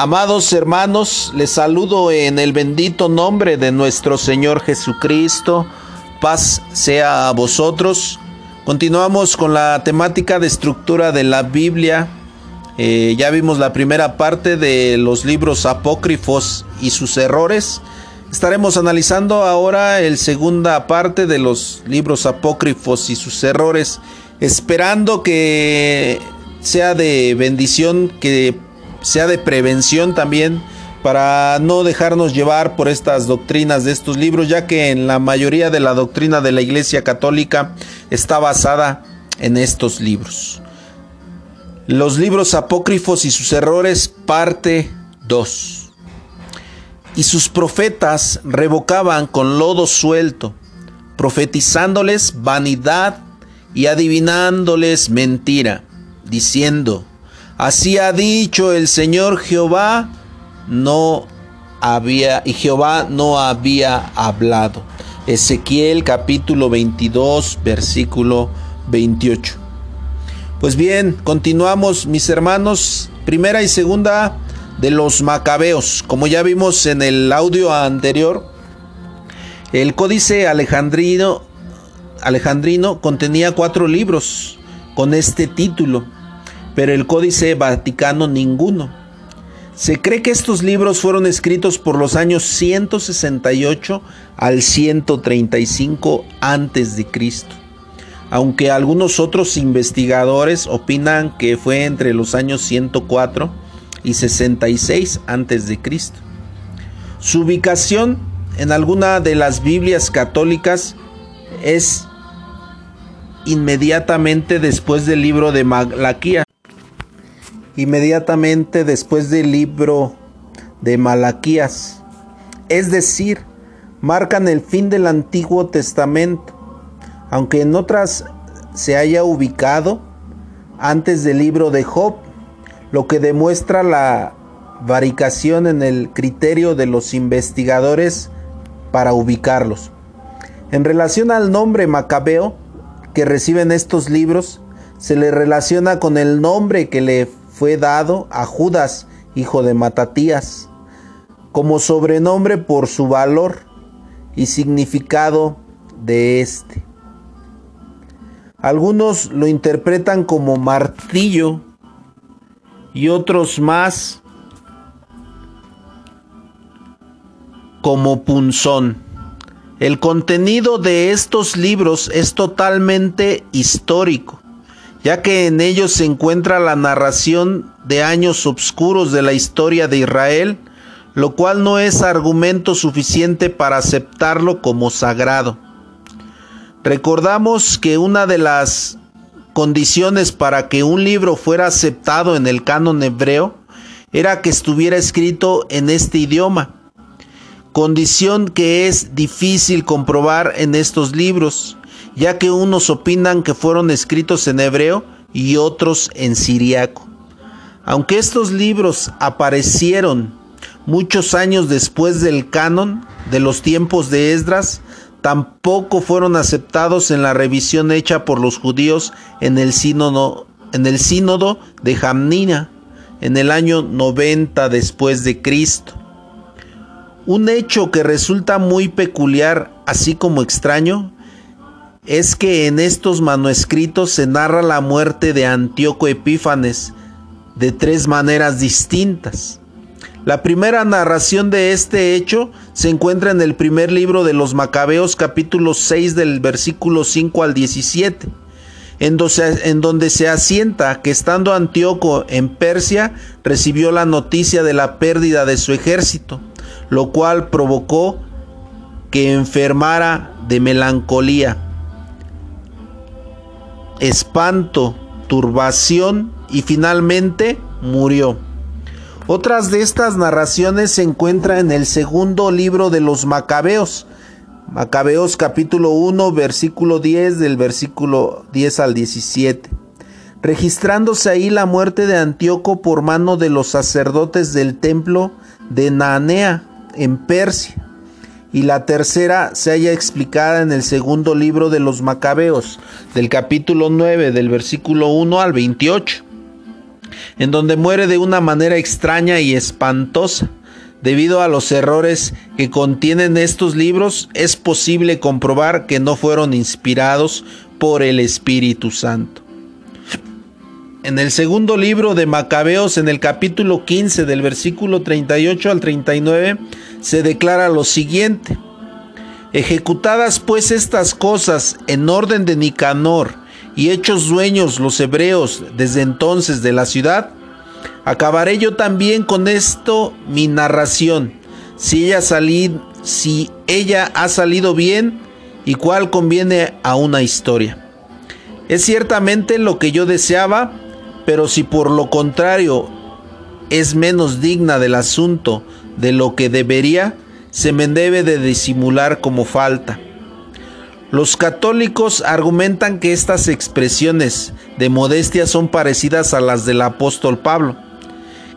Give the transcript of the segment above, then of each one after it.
Amados hermanos, les saludo en el bendito nombre de nuestro Señor Jesucristo. Paz sea a vosotros. Continuamos con la temática de estructura de la Biblia. Eh, ya vimos la primera parte de los libros apócrifos y sus errores. Estaremos analizando ahora la segunda parte de los libros apócrifos y sus errores, esperando que sea de bendición, que sea de prevención también para no dejarnos llevar por estas doctrinas de estos libros, ya que en la mayoría de la doctrina de la Iglesia Católica está basada en estos libros. Los libros apócrifos y sus errores, parte 2. Y sus profetas revocaban con lodo suelto, profetizándoles vanidad y adivinándoles mentira, diciendo, Así ha dicho el Señor Jehová, no había, y Jehová no había hablado. Ezequiel capítulo 22, versículo 28. Pues bien, continuamos mis hermanos, primera y segunda de los macabeos. Como ya vimos en el audio anterior, el códice alejandrino, alejandrino contenía cuatro libros con este título pero el Códice Vaticano ninguno. Se cree que estos libros fueron escritos por los años 168 al 135 antes de Cristo, aunque algunos otros investigadores opinan que fue entre los años 104 y 66 antes de Cristo. Su ubicación en alguna de las Biblias católicas es inmediatamente después del libro de Malaquía inmediatamente después del libro de Malaquías. Es decir, marcan el fin del Antiguo Testamento, aunque en otras se haya ubicado antes del libro de Job, lo que demuestra la varicación en el criterio de los investigadores para ubicarlos. En relación al nombre Macabeo que reciben estos libros, se le relaciona con el nombre que le fue dado a Judas, hijo de Matatías, como sobrenombre por su valor y significado de este. Algunos lo interpretan como martillo y otros más como punzón. El contenido de estos libros es totalmente histórico ya que en ellos se encuentra la narración de años oscuros de la historia de Israel, lo cual no es argumento suficiente para aceptarlo como sagrado. Recordamos que una de las condiciones para que un libro fuera aceptado en el canon hebreo era que estuviera escrito en este idioma, condición que es difícil comprobar en estos libros ya que unos opinan que fueron escritos en hebreo y otros en siriaco. Aunque estos libros aparecieron muchos años después del canon de los tiempos de Esdras, tampoco fueron aceptados en la revisión hecha por los judíos en el sínodo, en el de Jamnina en el año 90 después de Cristo. Un hecho que resulta muy peculiar, así como extraño, es que en estos manuscritos se narra la muerte de Antíoco Epífanes de tres maneras distintas. La primera narración de este hecho se encuentra en el primer libro de los Macabeos capítulo 6 del versículo 5 al 17, en donde, en donde se asienta que estando Antíoco en Persia recibió la noticia de la pérdida de su ejército, lo cual provocó que enfermara de melancolía espanto, turbación y finalmente murió. Otras de estas narraciones se encuentran en el segundo libro de los Macabeos, Macabeos capítulo 1, versículo 10 del versículo 10 al 17, registrándose ahí la muerte de Antíoco por mano de los sacerdotes del templo de Naanea en Persia y la tercera se haya explicada en el segundo libro de los Macabeos, del capítulo 9, del versículo 1 al 28. en donde muere de una manera extraña y espantosa. Debido a los errores que contienen estos libros, es posible comprobar que no fueron inspirados por el Espíritu Santo. En el segundo libro de Macabeos, en el capítulo 15 del versículo 38 al 39, se declara lo siguiente. Ejecutadas pues estas cosas en orden de Nicanor y hechos dueños los hebreos desde entonces de la ciudad, acabaré yo también con esto mi narración, si ella, si ella ha salido bien y cuál conviene a una historia. Es ciertamente lo que yo deseaba, pero si por lo contrario es menos digna del asunto de lo que debería, se me debe de disimular como falta. Los católicos argumentan que estas expresiones de modestia son parecidas a las del apóstol Pablo.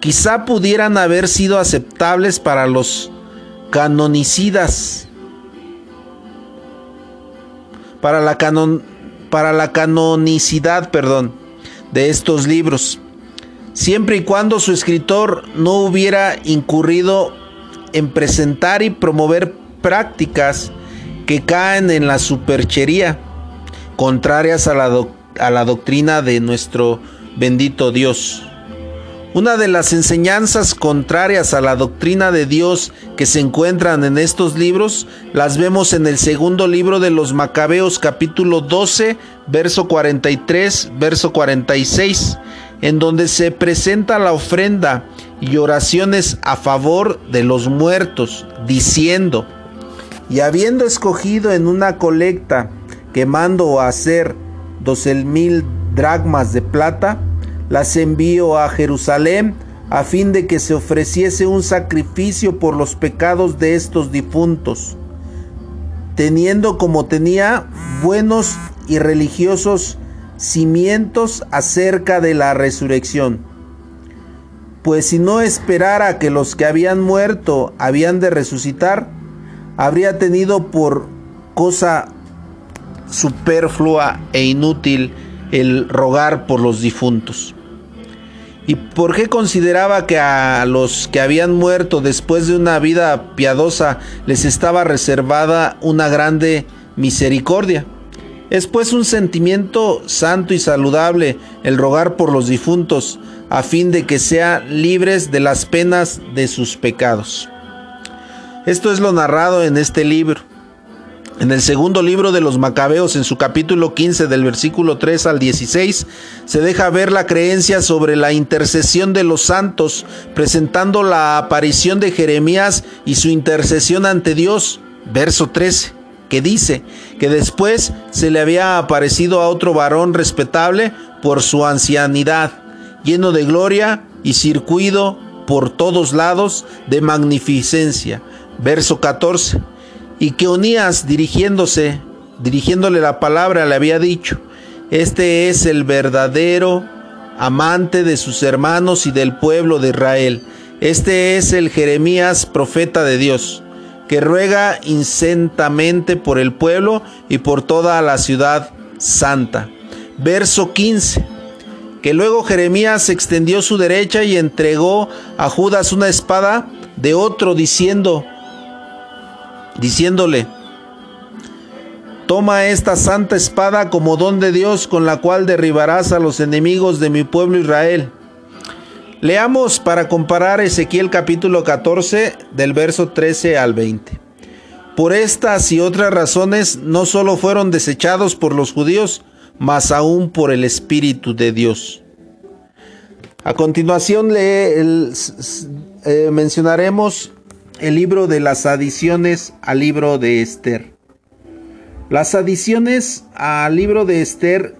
Quizá pudieran haber sido aceptables para los canonicidas, para la, canon, para la canonicidad, perdón, de estos libros, siempre y cuando su escritor no hubiera incurrido en presentar y promover prácticas que caen en la superchería, contrarias a la, a la doctrina de nuestro bendito Dios. Una de las enseñanzas contrarias a la doctrina de Dios que se encuentran en estos libros las vemos en el segundo libro de los Macabeos capítulo 12, verso 43, verso 46, en donde se presenta la ofrenda y oraciones a favor de los muertos, diciendo, y habiendo escogido en una colecta que mando a hacer doce mil dracmas de plata, las envío a Jerusalén a fin de que se ofreciese un sacrificio por los pecados de estos difuntos, teniendo como tenía buenos y religiosos cimientos acerca de la resurrección. Pues si no esperara que los que habían muerto habían de resucitar, habría tenido por cosa superflua e inútil el rogar por los difuntos. ¿Y por qué consideraba que a los que habían muerto después de una vida piadosa les estaba reservada una grande misericordia? Es pues un sentimiento santo y saludable el rogar por los difuntos, a fin de que sean libres de las penas de sus pecados. Esto es lo narrado en este libro. En el segundo libro de los Macabeos, en su capítulo 15 del versículo 3 al 16, se deja ver la creencia sobre la intercesión de los santos, presentando la aparición de Jeremías y su intercesión ante Dios. Verso 13, que dice que después se le había aparecido a otro varón respetable por su ancianidad, lleno de gloria y circuido por todos lados de magnificencia. Verso 14 y que Onías dirigiéndose, dirigiéndole la palabra, le había dicho, este es el verdadero amante de sus hermanos y del pueblo de Israel. Este es el Jeremías, profeta de Dios, que ruega incentamente por el pueblo y por toda la ciudad santa. Verso 15. Que luego Jeremías extendió su derecha y entregó a Judas una espada de otro, diciendo, diciéndole, Toma esta santa espada como don de Dios con la cual derribarás a los enemigos de mi pueblo Israel. Leamos para comparar Ezequiel capítulo 14 del verso 13 al 20. Por estas y otras razones no solo fueron desechados por los judíos, mas aún por el Espíritu de Dios. A continuación le, eh, mencionaremos el libro de las adiciones al libro de Esther. Las adiciones al libro de Esther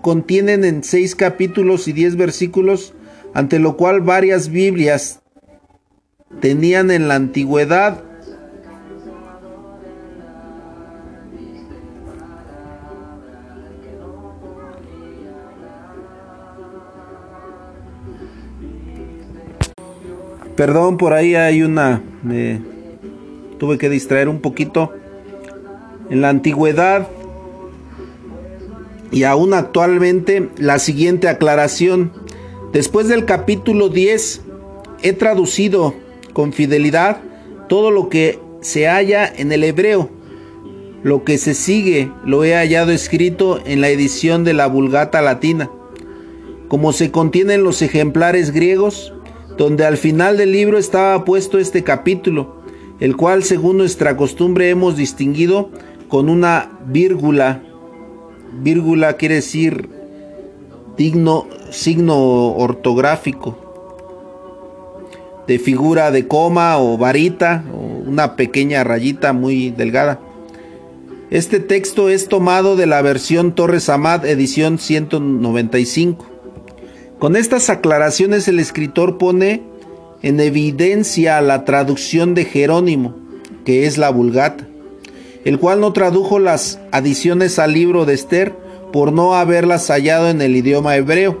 contienen en seis capítulos y diez versículos, ante lo cual varias Biblias tenían en la antigüedad Perdón, por ahí hay una... Me tuve que distraer un poquito. En la antigüedad y aún actualmente la siguiente aclaración. Después del capítulo 10, he traducido con fidelidad todo lo que se halla en el hebreo. Lo que se sigue lo he hallado escrito en la edición de la Vulgata Latina. Como se contienen los ejemplares griegos, donde al final del libro estaba puesto este capítulo, el cual según nuestra costumbre hemos distinguido con una vírgula. Vírgula quiere decir digno, signo ortográfico de figura de coma o varita o una pequeña rayita muy delgada. Este texto es tomado de la versión Torres Amad edición 195. Con estas aclaraciones el escritor pone en evidencia la traducción de Jerónimo, que es la Vulgata, el cual no tradujo las adiciones al libro de Esther por no haberlas hallado en el idioma hebreo.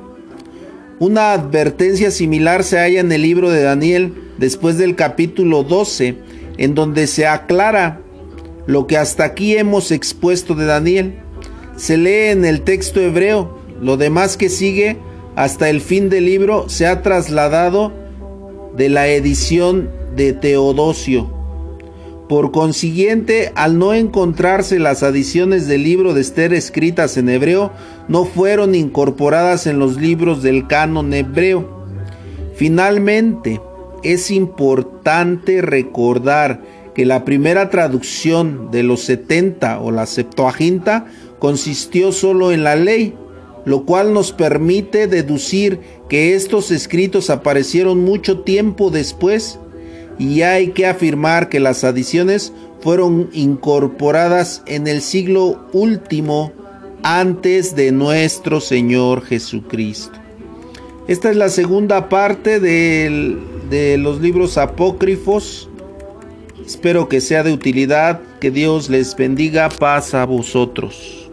Una advertencia similar se halla en el libro de Daniel después del capítulo 12, en donde se aclara lo que hasta aquí hemos expuesto de Daniel. Se lee en el texto hebreo, lo demás que sigue hasta el fin del libro se ha trasladado de la edición de Teodosio. Por consiguiente, al no encontrarse las adiciones del libro de Esther escritas en hebreo, no fueron incorporadas en los libros del canon hebreo. Finalmente, es importante recordar que la primera traducción de los 70 o la Septuaginta consistió solo en la ley, lo cual nos permite deducir que estos escritos aparecieron mucho tiempo después y hay que afirmar que las adiciones fueron incorporadas en el siglo último antes de nuestro Señor Jesucristo. Esta es la segunda parte de, los libros apócrifos. Espero que sea de utilidad, que Dios les bendiga, paz a vosotros.